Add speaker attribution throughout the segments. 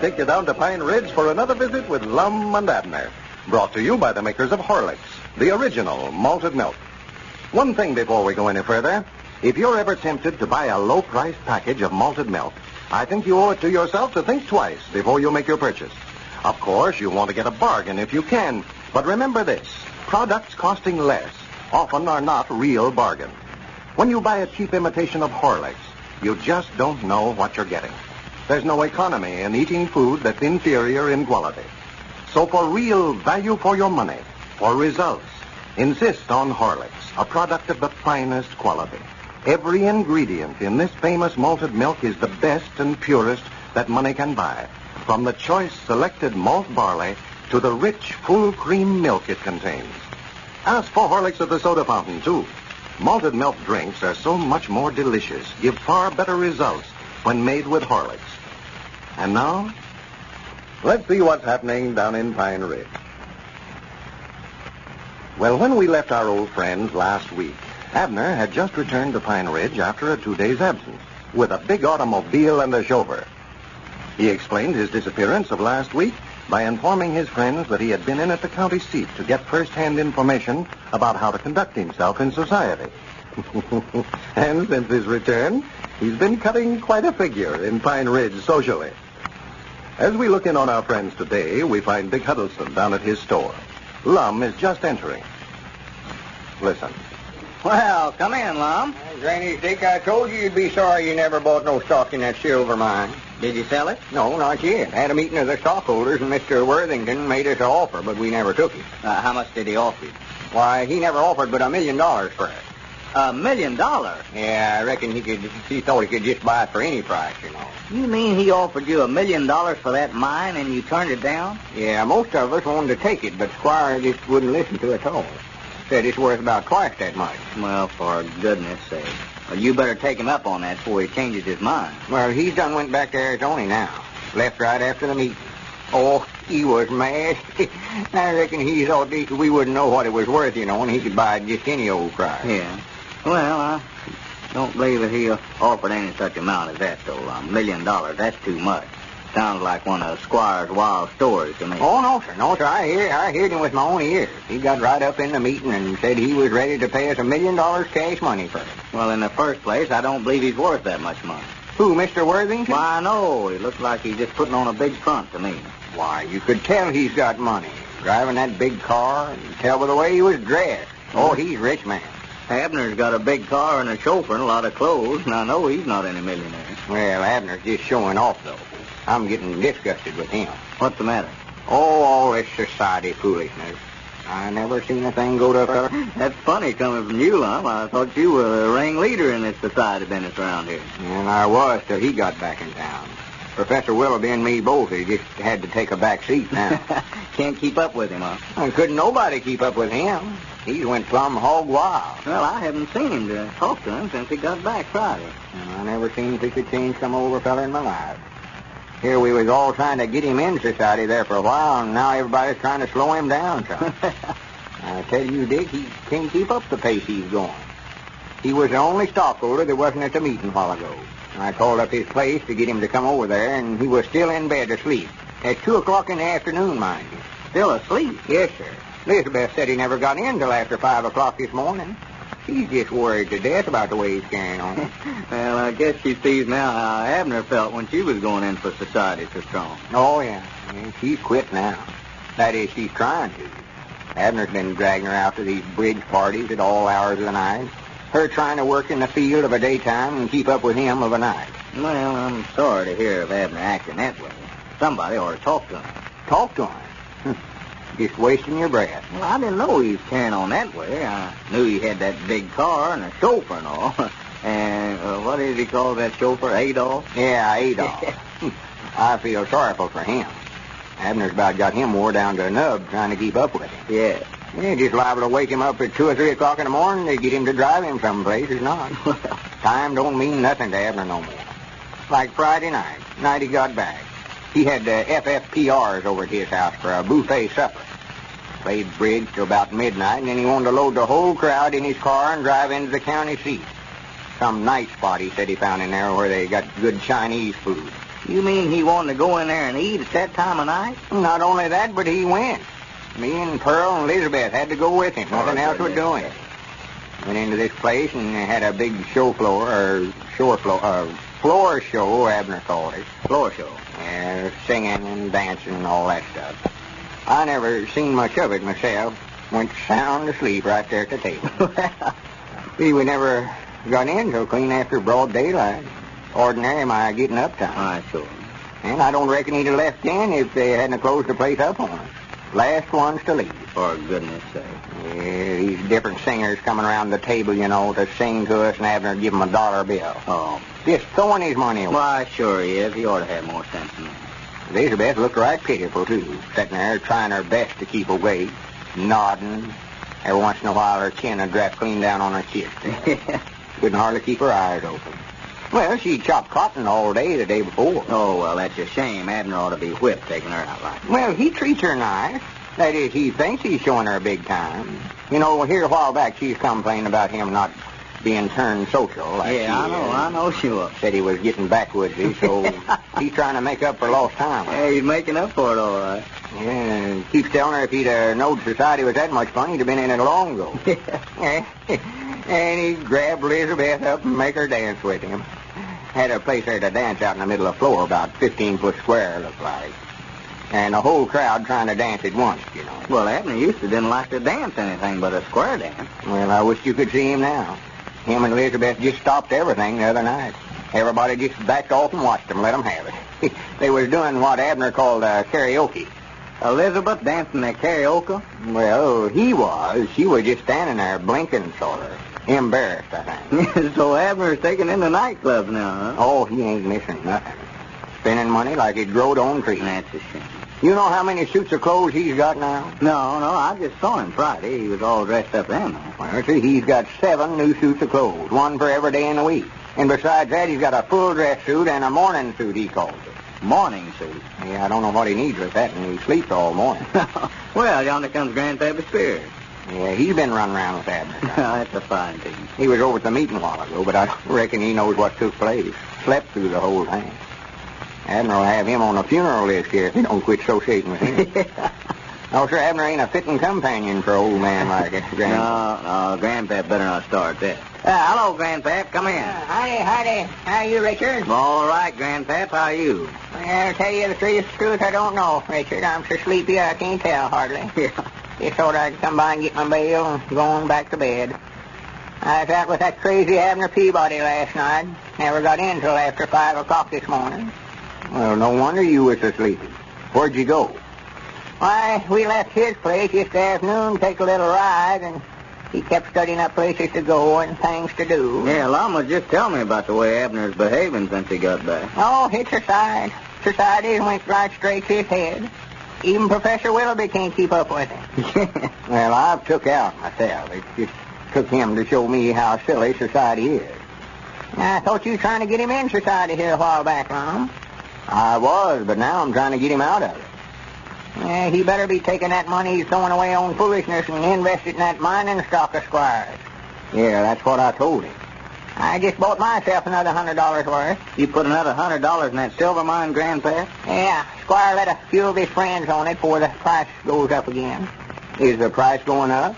Speaker 1: take you down to Pine Ridge for another visit with Lum and Abner. Brought to you by the makers of Horlicks, the original malted milk. One thing before we go any further. If you're ever tempted to buy a low-priced package of malted milk, I think you owe it to yourself to think twice before you make your purchase. Of course, you want to get a bargain if you can. But remember this. Products costing less often are not real bargains. When you buy a cheap imitation of Horlicks, you just don't know what you're getting. There's no economy in eating food that's inferior in quality. So for real value for your money, for results, insist on Horlicks, a product of the finest quality. Every ingredient in this famous malted milk is the best and purest that money can buy. From the choice selected malt barley to the rich, full cream milk it contains. Ask for Horlicks at the soda fountain, too. Malted milk drinks are so much more delicious, give far better results when made with Horlicks. And now, let's see what's happening down in Pine Ridge. Well, when we left our old friends last week, Abner had just returned to Pine Ridge after a two days absence with a big automobile and a chauffeur. He explained his disappearance of last week by informing his friends that he had been in at the county seat to get first-hand information about how to conduct himself in society. and since his return, he's been cutting quite a figure in Pine Ridge socially. As we look in on our friends today, we find Dick Huddleston down at his store. Lum is just entering. Listen.
Speaker 2: Well, come in, Lum.
Speaker 3: Granny Dick, I told you you'd be sorry you never bought no stock in that silver mine.
Speaker 2: Did you sell it?
Speaker 3: No, not yet. Had a meeting of the stockholders, and Mr. Worthington made us an offer, but we never took it.
Speaker 2: Uh, how much did he offer you?
Speaker 3: Why, he never offered but a million dollars for it.
Speaker 2: A million dollars?
Speaker 3: Yeah, I reckon he could. He thought he could just buy it for any price, you know.
Speaker 2: You mean he offered you a million dollars for that mine and you turned it down?
Speaker 3: Yeah, most of us wanted to take it, but Squire just wouldn't listen to it at all. Said it's worth about twice that much.
Speaker 2: Well, for goodness sake. Well, you better take him up on that before he changes his mind.
Speaker 3: Well, he's done went back to Arizona now. Left right after the meeting. Oh, he was mad. I reckon he thought we wouldn't know what it was worth, you know, and he could buy it just any old price.
Speaker 2: Yeah. Well, I don't believe that he offered any such amount as that, though. A million dollars, that's too much. Sounds like one of Squire's wild stories to me.
Speaker 3: Oh, no, sir. No, sir. I hear, I heard him with my own ears. He got right up in the meeting and said he was ready to pay us a million dollars cash money for it.
Speaker 2: Well, in the first place, I don't believe he's worth that much money.
Speaker 3: Who, Mr. Worthington?
Speaker 2: Why, no. He looks like he's just putting on a big front to me.
Speaker 3: Why, you could tell he's got money. Driving that big car and tell by the way he was dressed. Oh, hmm. he's rich man.
Speaker 2: Abner's got a big car and a chauffeur and a lot of clothes, and I know he's not any millionaire.
Speaker 3: Well, Abner's just showing off, though. I'm getting disgusted with him.
Speaker 2: What's the matter?
Speaker 3: Oh, all this society foolishness. I never seen a thing go to a feller.
Speaker 2: That's funny coming from you, Lum. I thought you were the ringleader in this society business around here.
Speaker 3: And I was till he got back in town. Professor Willoughby and me both. He just had to take a back seat now.
Speaker 2: Can't keep up with him, huh?
Speaker 3: And couldn't nobody keep up with him. He went plumb hog wild.
Speaker 2: Well, I haven't seen him to talk to him since he got back Friday.
Speaker 3: And I never seen such a change come over a fella in my life. Here we was all trying to get him in society there for a while, and now everybody's trying to slow him down some. I tell you, Dick, he can't keep up the pace he's going. He was the only stockholder that wasn't at the meeting a while ago. I called up his place to get him to come over there, and he was still in bed asleep. At 2 o'clock in the afternoon, mind you.
Speaker 2: Still asleep?
Speaker 3: Yes, sir. Elizabeth said he never got in till after 5 o'clock this morning. She's just worried to death about the way he's carrying on.
Speaker 2: well, I guess she sees now how Abner felt when she was going in for society so strong.
Speaker 3: Oh, yeah. yeah she's quit now. That is, she's trying to. Abner's been dragging her out to these bridge parties at all hours of the night. Her trying to work in the field of a daytime and keep up with him of a night.
Speaker 2: Well, I'm sorry to hear of Abner acting that way. Somebody ought to talk to him.
Speaker 3: Talk to him? Just wasting your breath.
Speaker 2: Well, I didn't know he was carrying on that way. I knew he had that big car and a chauffeur and all. and uh, what is he called that chauffeur? Adolf?
Speaker 3: Yeah, Adolf. I feel sorrowful for him. Abner's about got him wore down to a nub trying to keep up with him.
Speaker 2: Yeah.
Speaker 3: Yeah, just liable to wake him up at 2 or 3 o'clock in the morning to get him to drive him someplace or not. Time don't mean nothing to Abner no more. Like Friday night, night he got back. He had uh, the FFPRs over at his house for a buffet supper. Played bridge till about midnight, and then he wanted to load the whole crowd in his car and drive into the county seat. Some nice spot he said he found in there where they got good Chinese food.
Speaker 2: You mean he wanted to go in there and eat at that time of night?
Speaker 3: Not only that, but he went. Me and Pearl and Elizabeth had to go with him. Nothing
Speaker 2: Oh,
Speaker 3: else would do it. Went into this place and they had a big show floor, or shore floor, uh, floor show, Abner called it.
Speaker 2: Floor show.
Speaker 3: Yeah, singing and dancing and all that stuff. I never seen much of it myself. Went sound asleep right there at the table. See, we never got in till clean after broad daylight. Ordinary my getting up time.
Speaker 2: I sure.
Speaker 3: And I don't reckon he'd have left in if they hadn't closed the place up on us. Last ones to leave.
Speaker 2: For goodness sake.
Speaker 3: Yeah, these different singers coming around the table, you know, to sing to us and Abner give 'em a dollar bill.
Speaker 2: Oh.
Speaker 3: Just throwing his money away.
Speaker 2: Why, sure he is. He ought to have more sense than that.
Speaker 3: Elizabeth looked right pitiful, too, sitting there trying her best to keep awake, nodding. Every once in a while, her chin would drop clean down on her chest. Couldn't hardly keep her eyes open. Well, she chopped cotton all day the day before.
Speaker 2: oh, well, that's a shame. Abner ought to be whipped taking her out like that.
Speaker 3: Well, he treats her nice. That is, he thinks he's showing her a big time. You know, here a while back, she's complaining about him not being turned social. Like
Speaker 2: yeah, I know, I know she was.
Speaker 3: Said he was getting backwoodsy, so he's trying to make up for lost time.
Speaker 2: Yeah, he's making up for it, all right.
Speaker 3: Yeah, and keeps telling her if he'd uh, known society was that much fun, he'd have been in it long ago. and he grabbed Elizabeth up and make her dance with him. Had a place there to dance out in the middle of the floor, about 15 foot square, it looked like. And the whole crowd trying to dance at once, you know.
Speaker 2: Well, Abner used to didn't like to dance anything but a square dance.
Speaker 3: Well, I wish you could see him now. Him and Elizabeth just stopped everything the other night. Everybody just backed off and watched them, let them have it. they was doing what Abner called uh, carioca.
Speaker 2: Elizabeth dancing at carioca?
Speaker 3: Well, he was. She was just standing there blinking sort of. Embarrassed, I think.
Speaker 2: so Abner's taking in the nightclubs now, huh?
Speaker 3: oh, he ain't missing nothing. Spending money like it growed on trees.
Speaker 2: That's a shame.
Speaker 3: You know how many suits of clothes he's got now?
Speaker 2: No, no, I just saw him Friday. He was all dressed up then.
Speaker 3: Well, see, he's got seven new suits of clothes, one for every day in the week. And besides that, he's got a full dress suit and a morning suit, he calls it.
Speaker 2: Morning suit.
Speaker 3: Yeah, I don't know what he needs with that, and he sleeps all morning.
Speaker 2: well, yonder comes Grandpappy Spears.
Speaker 3: yeah, he's been running around with Abner.
Speaker 2: That's a fine thing.
Speaker 3: he was over at the meeting a while ago, but I reckon he knows what took place. Slept through the whole thing. Will have him on the funeral list here if he don't quit associating with him. No, sir, Abner ain't a fitting companion for an old man like it. Grand-
Speaker 2: No, no, Grandpap better not start that. Uh, hello, Grandpap. Come in.
Speaker 3: howdy, howdy. How you, Richard?
Speaker 2: All right, Grandpap. How are you?
Speaker 3: Well, to tell you the truth, truth, I don't know, Richard. I'm so sleepy I can't tell hardly.
Speaker 2: Yeah.
Speaker 3: Just thought I'd come by and get my bail and go on back to bed. I was out with that crazy Abner Peabody last night. Never got in till after five o'clock this morning. Well, no wonder you was so sleepy. Where'd you go? Why, we left his place yesterday afternoon, to take a little ride, and he kept studying up places to go and things to do.
Speaker 2: Yeah, Llama just tell me about the way Abner's behaving since he got back.
Speaker 3: Oh, it's a side. Society went right straight to his head. Even Professor Willoughby can't keep up with him. well, I've took out myself. It just took him to show me how silly society is. I thought you were trying to get him in society here a while back, Lum. I was, but now I'm trying to get him out of it. Yeah, he better be taking that money he's throwing away on foolishness and invest it in that mining stock of Squire's. Yeah, that's what I told him. I just bought myself another hundred dollars worth.
Speaker 2: You put another hundred dollars in that silver mine, Grandpa?
Speaker 3: Yeah, Squire let a few of his friends on it before the price goes up again. Is the price going up?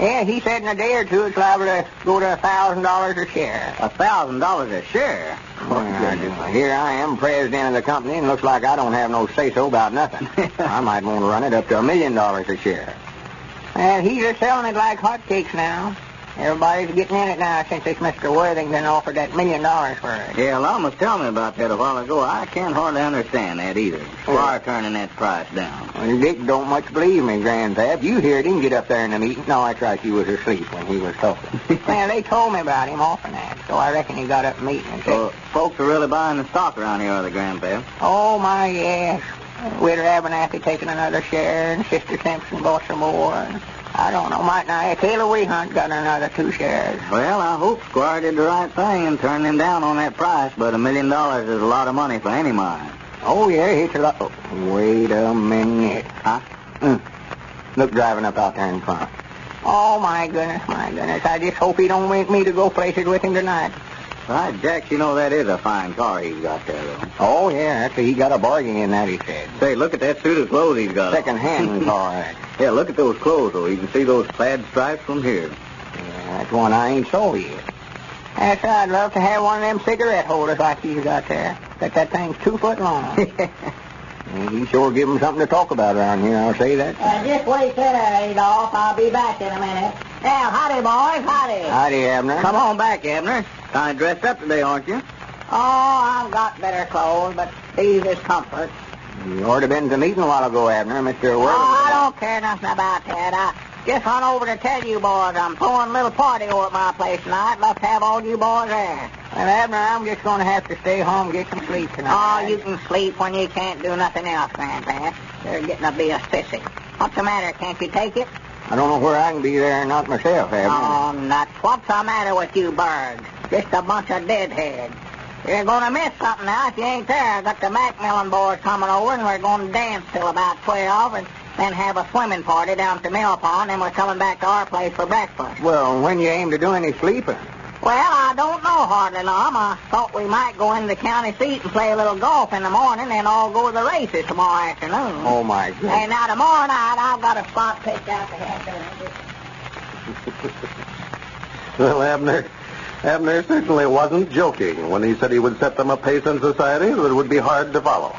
Speaker 3: Yeah, he said in a day or two it's liable to go to a thousand dollars a share.
Speaker 2: A thousand dollars a share. Mm-hmm.
Speaker 3: Here I am, president of the company, and looks like I don't have no say-so about nothing. I might want to run it up to a million dollars a share. And he's just selling it like hotcakes now. Everybody's getting in it now since this Mr. Worthington offered that million dollars for it.
Speaker 2: Yeah, Llama tell me about that a while ago. I can't hardly understand that either. Squire turning that price down.
Speaker 3: Well, Dick don't much believe me, Grandpap. You heard him get up there in the meeting. No, I tried you was asleep when he was talking. well, they told me about him often that, so I reckon he got up meeting and said,
Speaker 2: So folks are really buying the stock around here, are they, Grandpap?
Speaker 3: Oh, my, yes. Widow Abernathy taking another share, and Sister Simpson bought some more. And I don't know, might not. Taylor Wehunt got another two shares.
Speaker 2: Well, I hope Squire did the right thing and turned him down on that price, but a million dollars is a lot of money for any mine.
Speaker 3: Oh, yeah, it's a lot. Oh, wait a minute.
Speaker 2: Huh?
Speaker 3: Mm. Look driving up out there in front. Oh, my goodness, my goodness. I just hope he don't make me to go places with him tonight.
Speaker 2: Right, Jack, you know that is a fine car he's got there, though.
Speaker 3: Oh, yeah, actually, he got a bargain in that, he said.
Speaker 2: Say, look at that suit of clothes he's got.
Speaker 3: Second-hand car. that.
Speaker 2: Yeah, look at those clothes, though. You can see those plaid stripes from here.
Speaker 3: Yeah, that's one I ain't sold yet. Yes, I'd love to have one of them cigarette holders like he's got there. Bet that thing's two foot long. Yeah, he sure give 'em something to talk about around here, I'll say that.
Speaker 4: Uh, just wait till I there, Adolph. I'll be back in a minute. Now, howdy, boys, howdy.
Speaker 3: Howdy, Abner.
Speaker 2: Come on back, Abner. Kind of dressed up today, aren't you?
Speaker 4: Oh, I've got better clothes, but these is comfort.
Speaker 3: You ought to been to the meeting a while ago, Abner, Mr.
Speaker 4: Oh, I don't care nothing about that. I just run over to tell you boys I'm throwing a little party over at my place tonight. Love to have all you boys there.
Speaker 3: Well, Abner, I'm just going to have to stay home and get some sleep tonight.
Speaker 4: Oh, you can sleep when you can't do nothing else, Grandpa. You're getting to be a sissy. What's the matter? Can't you take it?
Speaker 3: I don't know where I can be there and not myself, Abner.
Speaker 4: Oh, nuts. What's the matter with you birds? Just a bunch of deadheads. You're going to miss something now if you ain't there. I got the Macmillan boys coming over, and we're going to dance till about 12, and then have a swimming party down at the mill pond, and we're coming back to our place for breakfast.
Speaker 3: Well, when you aim to do any sleeping?
Speaker 4: Well, I don't know hardly, Lum. I thought we might go into the county seat and play a little golf in the morning, and all go to the races tomorrow afternoon.
Speaker 3: Oh, my goodness.
Speaker 4: Hey, now tomorrow night I've got a spot picked out to have.
Speaker 1: Well, Abner, Abner certainly wasn't joking when he said he would set them a pace in society that it would be hard to follow.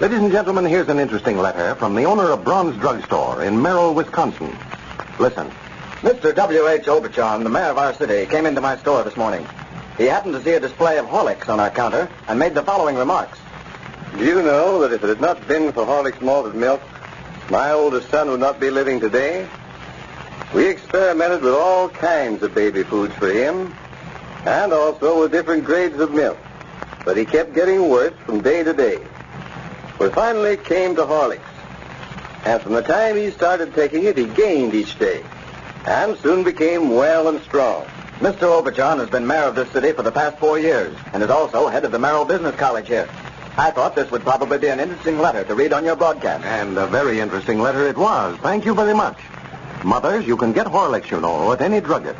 Speaker 1: Ladies and gentlemen, here's an interesting letter from the owner of Braun's Drugstore in Merrill, Wisconsin. Listen.
Speaker 5: Mr. W.H. Oberchon, the mayor of our city, came into my store this morning. He happened to see a display of Horlicks on our counter and made the following remarks.
Speaker 1: Do you know that if it had not been for Horlick's malted milk, my oldest son would not be living today? We experimented with all kinds of baby foods for him, and also with different grades of milk. But he kept getting worse from day to day. We finally came to Horlicks. And from the time he started taking it, he gained each day. And soon became well and strong.
Speaker 5: Mr. Oberchon has been mayor of this city for the past four years and is also head of the Merrill Business College here. I thought this would probably be an interesting letter to read on your broadcast.
Speaker 1: And a very interesting letter it was. Thank you very much. Mothers, you can get Horlicks, you know, at any druggist.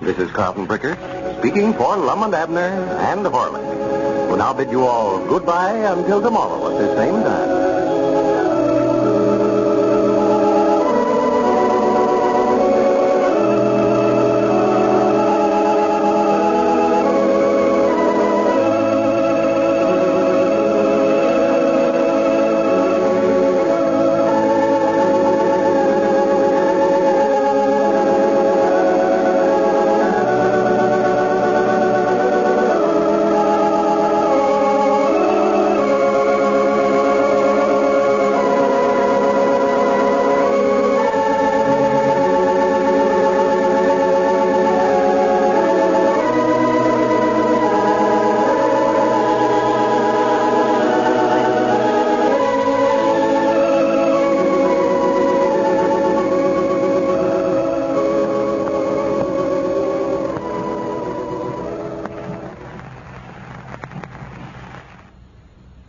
Speaker 1: This is Carlton Bricker, speaking for Lum and Abner and Horlicks. Who now bid you all goodbye until tomorrow at the same time.